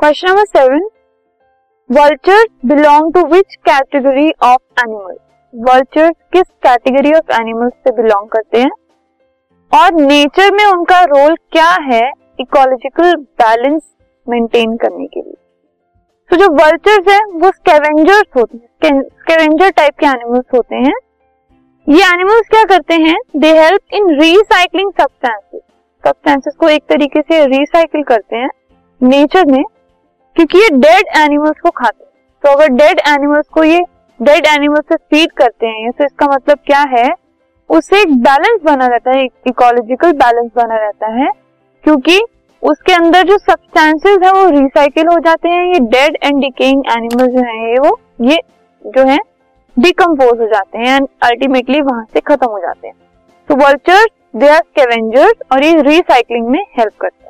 Question number seven vultures belong to which category of animal vultures किस category of animals से belong करते हैं? और नेचर में उनका रोल क्या है इकोलॉजिकल बैलेंस मेंटेन करने के लिए? तो जो वर्चर्स है, वो स्केवेंजर्स होते हैं। स्केवेंजर टाइप के एनिमल्स होते हैं। ये एनिमल्स क्या करते हैं? They help in recycling substances substances को एक तरीके से रिसाइकिल करते हैं। नेचर में क्योंकि ये डेड एनिमल्स को खाते हैं। तो अगर डेड एनिमल्स को ये डेड एनिमल्स से फ़ीड करते हैं तो इसका मतलब क्या है? उससे एक बैलेंस बना रहता है इकोलॉजिकल बैलेंस बना रहता है, क्योंकि उसके अंदर जो सब्सटेंसेस है वो रिसाइकिल हो जाते हैं, ये डेड एंड डिकेइंग एनिमल जो है, ये वो, ये जो है डिकम्पोज हो जाते हैं एंड अल्टीमेटली वहाँ से खत्म हो जाते हैं। तो वर्चर्स दे आर स्केवेंजर्स और ये रिसाइकलिंग में हेल्प करते हैं।